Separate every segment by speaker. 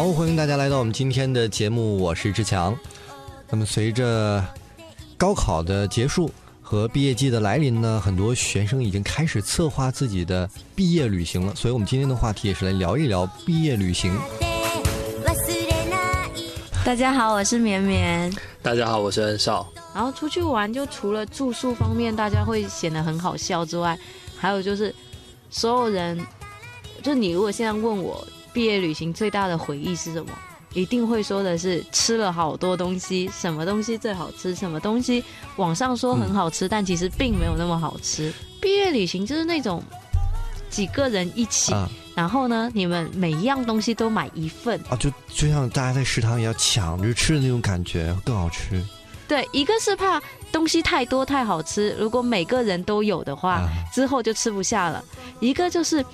Speaker 1: 好，欢迎大家来到我们今天的节目，我是志强。那么随着高考的结束和毕业季的来临呢，很多学生已经开始策划自己的毕业旅行了。所以，我们今天的话题也是来聊一聊毕业旅行。
Speaker 2: 大家好，我是绵绵。
Speaker 3: 大家好，我是恩少。
Speaker 2: 然后出去玩，就除了住宿方面大家会显得很好笑之外，还有就是所有人，就你如果现在问我毕业旅行最大的回忆是什么，一定会说的是吃了好多东西，什么东西最好吃，什么东西网上说很好吃，但其实并没有那么好吃。毕业旅行就是那种几个人一起。然后呢，你们每一样东西都买一份
Speaker 1: 啊，就就像大家在食堂也要抢着吃的那种感觉，更好吃。
Speaker 2: 对，一个是怕东西太多太好吃，如果每个人都有的话，之后就吃不下了。一个就是，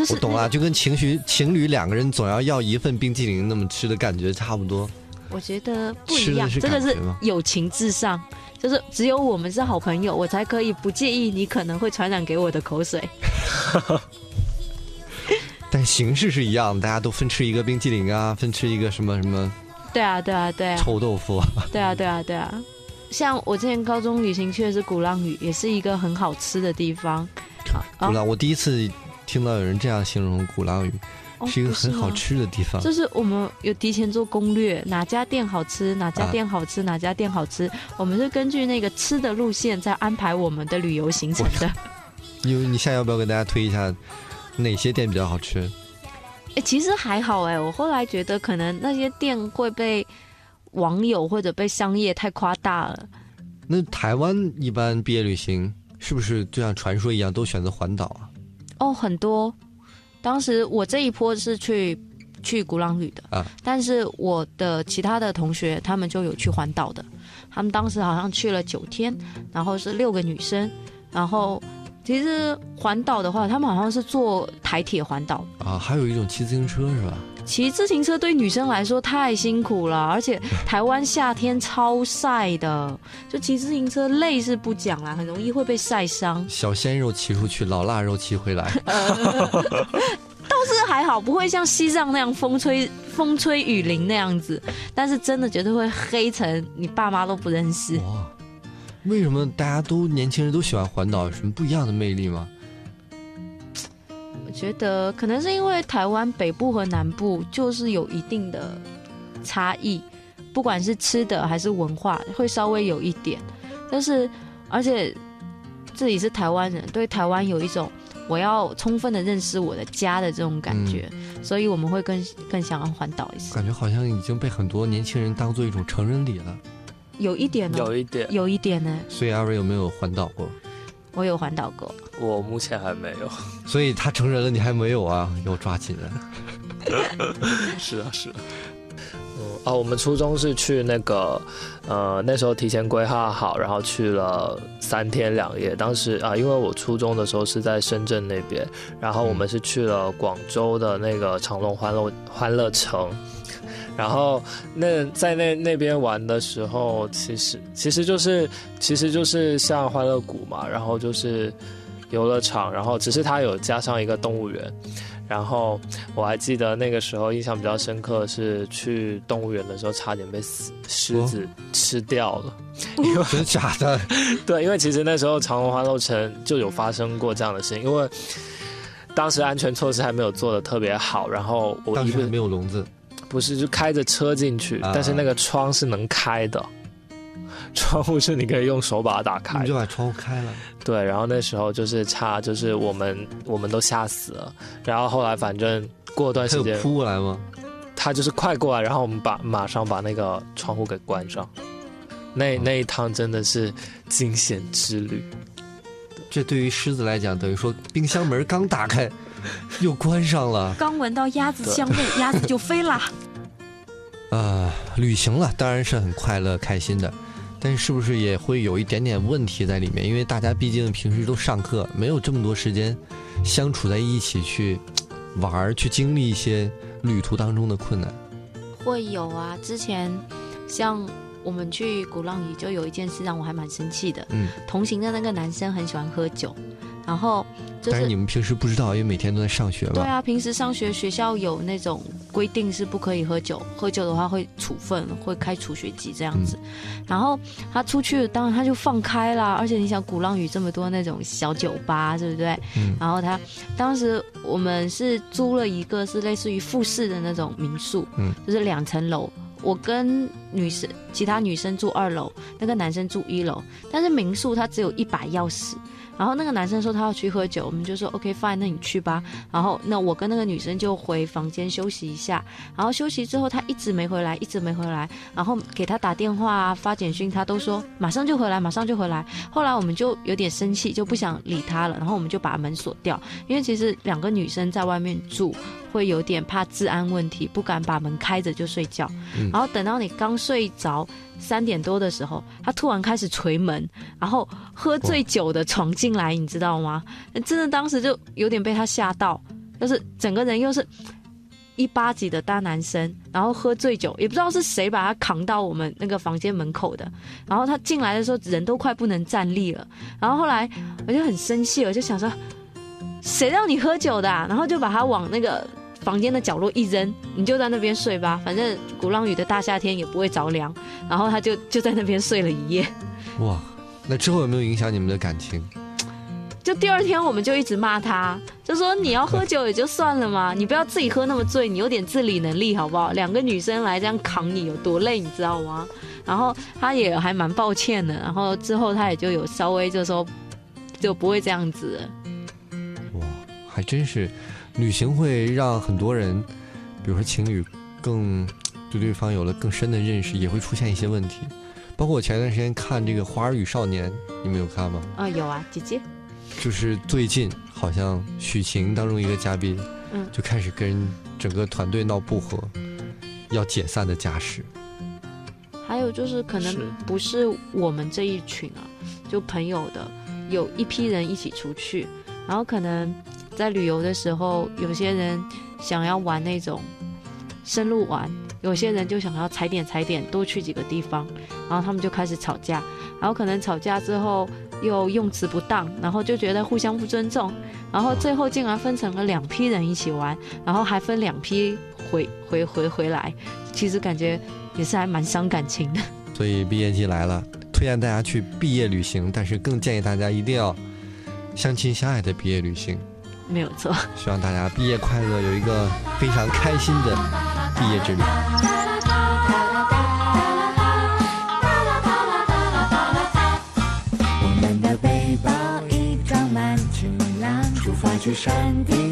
Speaker 2: 就是
Speaker 1: 我懂了，就跟情绪情侣两个人总要要一份冰激凌那么吃的感觉差不多。
Speaker 2: 我觉得不一样，这个是友情至上，就是只有我们是好朋友，我才可以不介意你可能会传染给我的口水。
Speaker 1: 但形式是一样，大家都分吃一个冰激凌啊，分吃一个什么什么？
Speaker 2: 对啊，对啊，对啊。
Speaker 1: 臭豆腐。
Speaker 2: 对啊，对啊，对啊。像我之前高中旅行去的是鼓浪屿，也是一个很好吃的地方。
Speaker 1: 鼓浪，我第一次听到有人这样形容鼓浪屿，是一个很好吃的地方。
Speaker 2: 就是我们有提前做攻略，哪家店好吃，哪家店好吃，哪家店好吃，我们是根据那个吃的路线在安排我们的旅游行程的。
Speaker 1: 你你现在要不要给大家推一下？哪些店比较好吃？
Speaker 2: 哎，其实还好哎。我后来觉得，可能那些店会被网友或者被商业太夸大了。
Speaker 1: 那台湾一般毕业旅行是不是就像传说一样，都选择环岛啊？
Speaker 2: 哦，很多。当时我这一波是去去鼓浪屿的啊，但是我的其他的同学他们就有去环岛的。他们当时好像去了九天，然后是六个女生，然后。其实环岛的话，他们好像是坐台铁环岛
Speaker 1: 啊，还有一种骑自行车是吧？
Speaker 2: 骑自行车对女生来说太辛苦了，而且台湾夏天超晒的，就骑自行车累是不讲啦，很容易会被晒伤。
Speaker 1: 小鲜肉骑出去，老腊肉骑回来，
Speaker 2: 倒是还好，不会像西藏那样风吹风吹雨淋那样子，但是真的绝对会黑成你爸妈都不认识。
Speaker 1: 哇为什么大家都年轻人都喜欢环岛？有什么不一样的魅力吗？
Speaker 2: 我觉得可能是因为台湾北部和南部就是有一定的差异，不管是吃的还是文化，会稍微有一点。但是而且自己是台湾人，对台湾有一种我要充分的认识我的家的这种感觉，所以我们会更更想要环岛一些。
Speaker 1: 感觉好像已经被很多年轻人当做一种成人礼了。
Speaker 2: 有一点呢，
Speaker 3: 有一点，
Speaker 2: 有一点呢。
Speaker 1: 所以阿瑞有没有环岛过？
Speaker 2: 我有环岛过，
Speaker 3: 我目前还没有。
Speaker 1: 所以他成人了，你还没有啊？要抓紧了。
Speaker 3: 是啊，是啊。嗯啊，我们初中是去那个，呃，那时候提前规划好，然后去了三天两夜。当时啊，因为我初中的时候是在深圳那边，然后我们是去了广州的那个长隆欢乐欢乐城。然后那在那那边玩的时候，其实其实就是其实就是像欢乐谷嘛，然后就是游乐场，然后只是它有加上一个动物园。然后我还记得那个时候印象比较深刻是去动物园的时候，差点被狮子吃掉了。
Speaker 1: 真的假的？
Speaker 3: 对，因为其实那时候长隆欢乐城就有发生过这样的事情，因为当时安全措施还没有做的特别好，然后我
Speaker 1: 当时没有笼子。
Speaker 3: 不是，就开着车进去，但是那个窗是能开的，窗户是你可以用手把它打开，
Speaker 1: 你就把窗户开了。
Speaker 3: 对，然后那时候就是差，就是我们我们都吓死了。然后后来反正过段时间，
Speaker 1: 扑过来吗？
Speaker 3: 他就是快过来，然后我们把马上把那个窗户给关上。那那一趟真的是惊险之旅。
Speaker 1: 这对于狮子来讲，等于说冰箱门刚打开。又关上了。
Speaker 2: 刚闻到鸭子香味，鸭子就飞了。
Speaker 1: 啊，旅行了当然是很快乐开心的，但是不是也会有一点点问题在里面？因为大家毕竟平时都上课，没有这么多时间相处在一起去玩儿，去经历一些旅途当中的困难。
Speaker 2: 会有啊，之前像我们去鼓浪屿，就有一件事让我还蛮生气的。嗯，同行的那个男生很喜欢喝酒。然后，
Speaker 1: 但是你们平时不知道，因为每天都在上学嘛。
Speaker 2: 对啊，平时上学学校有那种规定是不可以喝酒，喝酒的话会处分，会开除学籍这样子。然后他出去，当然他就放开了。而且你想，鼓浪屿这么多那种小酒吧，对不对？
Speaker 1: 嗯
Speaker 2: 然后他当时我们是租了一个是类似于复式的那种民宿，
Speaker 1: 嗯
Speaker 2: 就是两层楼。我跟女生其他女生住二楼，那个男生住一楼。但是民宿它只有一把钥匙，然后那个男生说他要去喝酒，我们就说 OK fine，那你去吧。然后那我跟那个女生就回房间休息一下，然后休息之后他一直没回来，一直没回来，然后给他打电话啊发简讯，他都说马上就回来，马上就回来。后来我们就有点生气，就不想理他了，然后我们就把门锁掉，因为其实两个女生在外面住会有点怕治安问题，不敢把门开着就睡觉。
Speaker 1: 嗯
Speaker 2: 然后等到你刚睡着三点多的时候，他突然开始捶门，然后喝醉酒的闯进来，你知道吗？真的当时就有点被他吓到，就是整个人又是。一八几的大男生，然后喝醉酒，也不知道是谁把他扛到我们那个房间门口的。然后他进来的时候，人都快不能站立了。然后后来我就很生气，我就想说，谁让你喝酒的、啊？然后就把他往那个房间的角落一扔，你就在那边睡吧，反正鼓浪屿的大夏天也不会着凉。然后他就就在那边睡了一夜。
Speaker 1: 哇，那之后有没有影响你们的感情？
Speaker 2: 就第二天我们就一直骂他，就说你要喝酒也就算了嘛，你不要自己喝那么醉，你有点自理能力好不好？两个女生来这样扛你有多累，你知道吗？然后他也还蛮抱歉的，然后之后他也就有稍微就说就不会这样子。
Speaker 1: 哇，还真是，旅行会让很多人，比如说情侣，更对对方有了更深的认识，也会出现一些问题。包括我前段时间看这个《花儿与少年》，你们有看吗？
Speaker 2: 啊、有啊，姐姐，
Speaker 1: 就是最近好像许晴当中一个嘉宾，
Speaker 2: 嗯
Speaker 1: 就开始跟整个团队闹不和，要解散的架势。
Speaker 2: 还有就是可能不是我们这一群啊，就朋友的，有一批人一起出去，然后可能在旅游的时候，有些人想要玩那种深入玩，有些人就想要踩点踩点，多去几个地方，然后他们就开始吵架，然后可能吵架之后又用词不当，然后就觉得互相不尊重，然后最后竟然分成了两批人一起玩，然后还分两批回回回回来，其实感觉也是还蛮伤感情的。
Speaker 1: 所以毕业季来了，推荐大家去毕业旅行，但是更建议大家一定要相亲相爱的毕业旅行。
Speaker 2: 没有错。
Speaker 1: 希望大家毕业快乐，有一个非常开心的毕业之旅。
Speaker 4: 我们的背包已装满晴朗，出发去山顶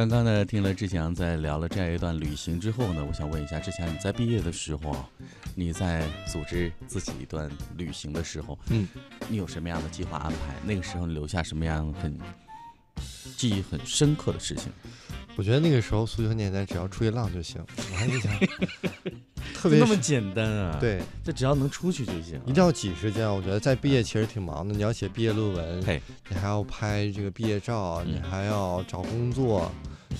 Speaker 5: 刚刚呢，听了志强在聊了这样一段旅行之后呢，我想问一下志强，你在毕业的时候啊，你在组织自己一段旅行的时候，
Speaker 1: 嗯，
Speaker 5: 你有什么样的计划安排？那个时候你留下什么样很记忆很深刻的事情？
Speaker 1: 我觉得那个时候诉求很简单，只要出去浪就行。我还印象 特别
Speaker 5: 那么简单啊？，
Speaker 1: 对，
Speaker 5: 这只要能出去就行。
Speaker 1: 一定要挤时间。我觉得在毕业其实挺忙的，你要写毕业论文，
Speaker 5: 嘿，
Speaker 1: 你还要拍这个毕业照，
Speaker 5: 嗯
Speaker 1: 你还要找工作。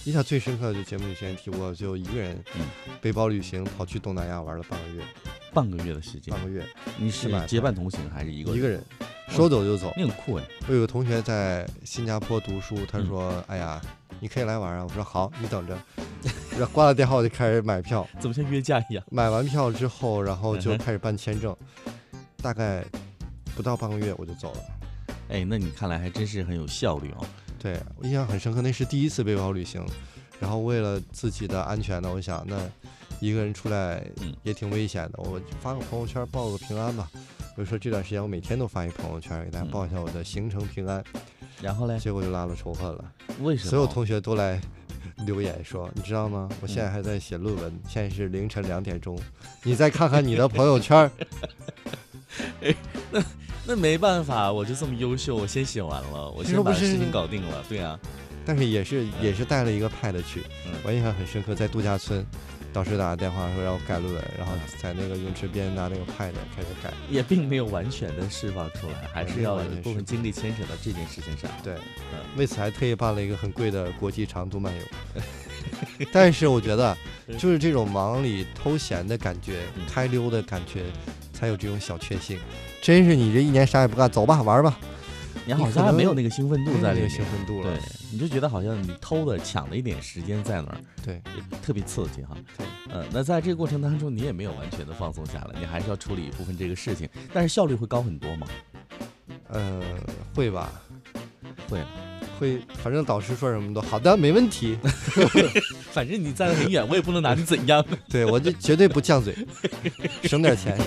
Speaker 1: 印象最深刻的就节目里之前提过，就一个人
Speaker 5: 嗯
Speaker 1: 背包旅行跑去东南亚玩了半个月，
Speaker 5: 半个月的时间
Speaker 1: 半，个月
Speaker 5: 你是结伴同行还是一个
Speaker 1: 一个人，说走就走。
Speaker 5: 你很酷哎，
Speaker 1: 我有个同学在新加坡读书，他
Speaker 5: 嗯
Speaker 1: 说：“哎呀，你可以来玩啊。”我说：“好，你等着。”然后挂了电话我就开始买票，
Speaker 5: 怎么像约架一样？
Speaker 1: 买完票之后，然后就开始办签证，大概不到半个月我就走了。
Speaker 5: 哎，那你看来还真是很有效率哦。
Speaker 1: 对我印象很深刻，那是第一次背包旅行，然后为了自己的安全呢，我想那一个人出来
Speaker 5: 嗯
Speaker 1: 也挺危险的，我就发个朋友圈报个平安吧。我就说这段时间我每天都发一朋友圈给大家
Speaker 5: 嗯
Speaker 1: 报一下我的行程平安，
Speaker 5: 然后嘞，
Speaker 1: 结果就拉了仇恨了，
Speaker 5: 为什么？
Speaker 1: 所有同学都来 留言说，你知道吗？我现在还在写论文，现在是凌晨两点钟，你再看看你的朋友圈，
Speaker 5: 那 没办法，我就这么优秀，我先写完了，我先把事情搞定了。对啊，
Speaker 1: 但是也是也是带了一个 pad 去，
Speaker 5: 嗯
Speaker 1: 我印象很深刻，在度假村，导师打个电话说让我改论文，然后在那个泳池边拿那个 pad 开始改。
Speaker 5: 也并没有完全的释放出来，还是要有
Speaker 1: 没有完全释
Speaker 5: 部分精力牵扯到这件事情上。
Speaker 1: 对
Speaker 5: 嗯，
Speaker 1: 为此还特意办了一个很贵的国际长途漫游。但是我觉得，就是这种忙里偷闲的感觉
Speaker 5: 嗯，
Speaker 1: 开溜的感觉，才有这种小确幸。真是你这一年啥也不干，走吧，玩吧，
Speaker 5: 你好像还没有那个兴奋度在里面，
Speaker 1: 那个兴奋度了
Speaker 5: 对。，你就觉得好像你偷的抢了一点时间在那儿，
Speaker 1: 对，
Speaker 5: 特别刺激哈。
Speaker 1: 对，
Speaker 5: 嗯，那在这个过程当中，你也没有完全的放松下来，你还是要处理一部分这个事情，但是效率会高很多吗？
Speaker 1: 呃，会吧，
Speaker 5: 会，
Speaker 1: 会，反正导师说什么都好的，没问题。
Speaker 5: 反正你站得很远，我也不能拿你怎样。
Speaker 1: 对我就绝对不犟嘴，省点钱。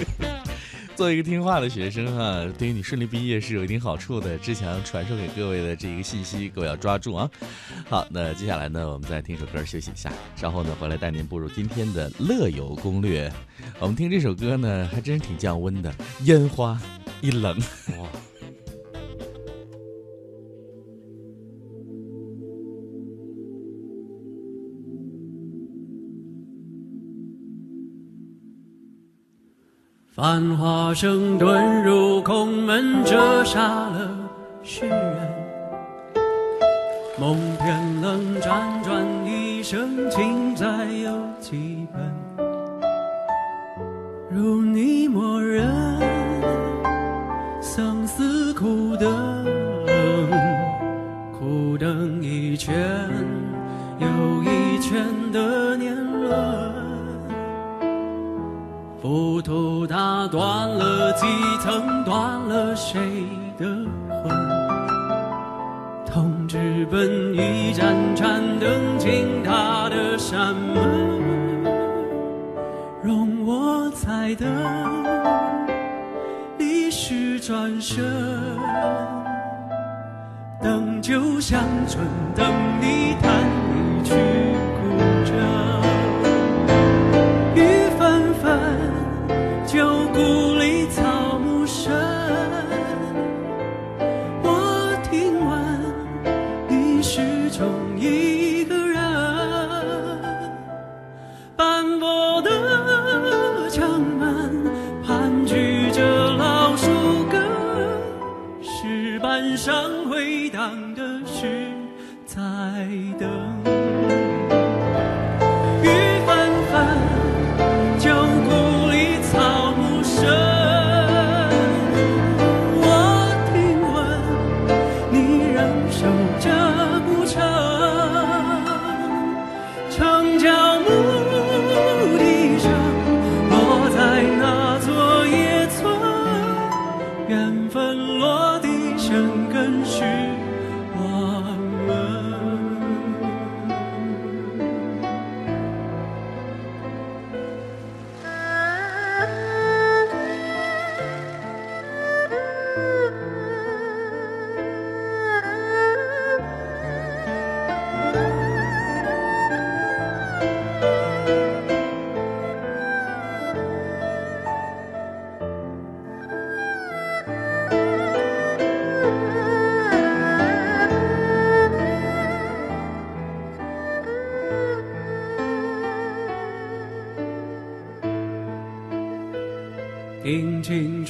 Speaker 5: 作为一个听话的学生哈、对于你顺利毕业是有一定好处的。之前传授给各位的这一个信息，各位要抓住啊！好，那接下来呢，我们再听首歌休息一下，稍后呢回来带您步入今天的乐游攻略。我们听这首歌呢，还真是挺降温的，烟花一冷。
Speaker 1: 哇，
Speaker 6: 繁华声遁入空门，折煞了世人。梦偏冷，辗转一生，情债有几本？如你默认，相思苦等，苦等一圈又一圈的年轮。浮屠打断了几层，断了谁的魂？痛直奔一盏盏灯，进他的山门，容我再等，历史转身，等酒香醇，等你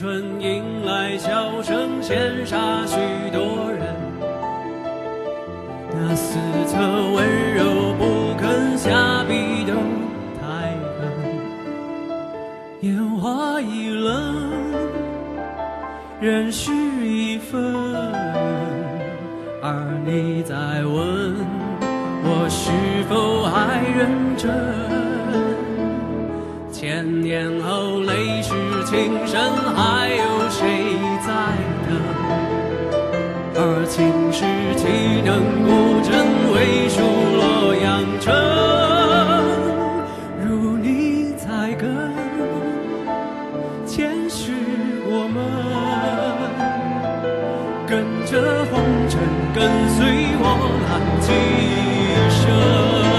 Speaker 6: 春迎来笑声，羡煞许多人。那四侧温柔不肯下笔都太狠，烟花易冷，人事已分，而你在问，我是否还认真？千年后泪湿情深，还有谁在等？而今世岂能不真？为数洛阳城，如你在跟，前世我们。跟着红尘，跟随我浪几生。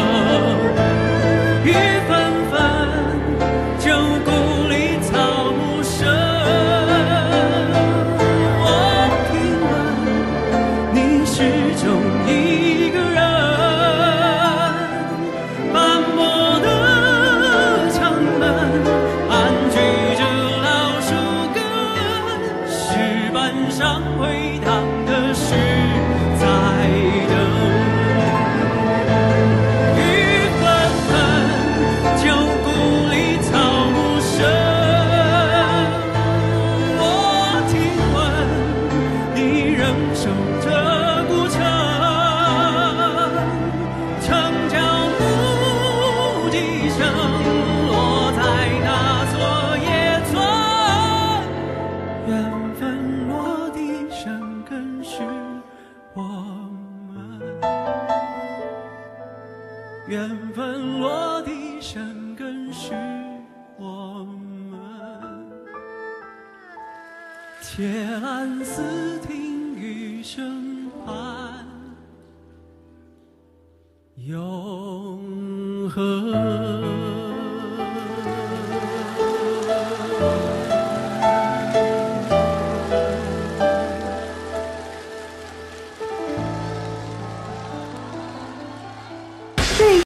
Speaker 6: 缘分落地生根是我们。铁栏四听雨声盼，永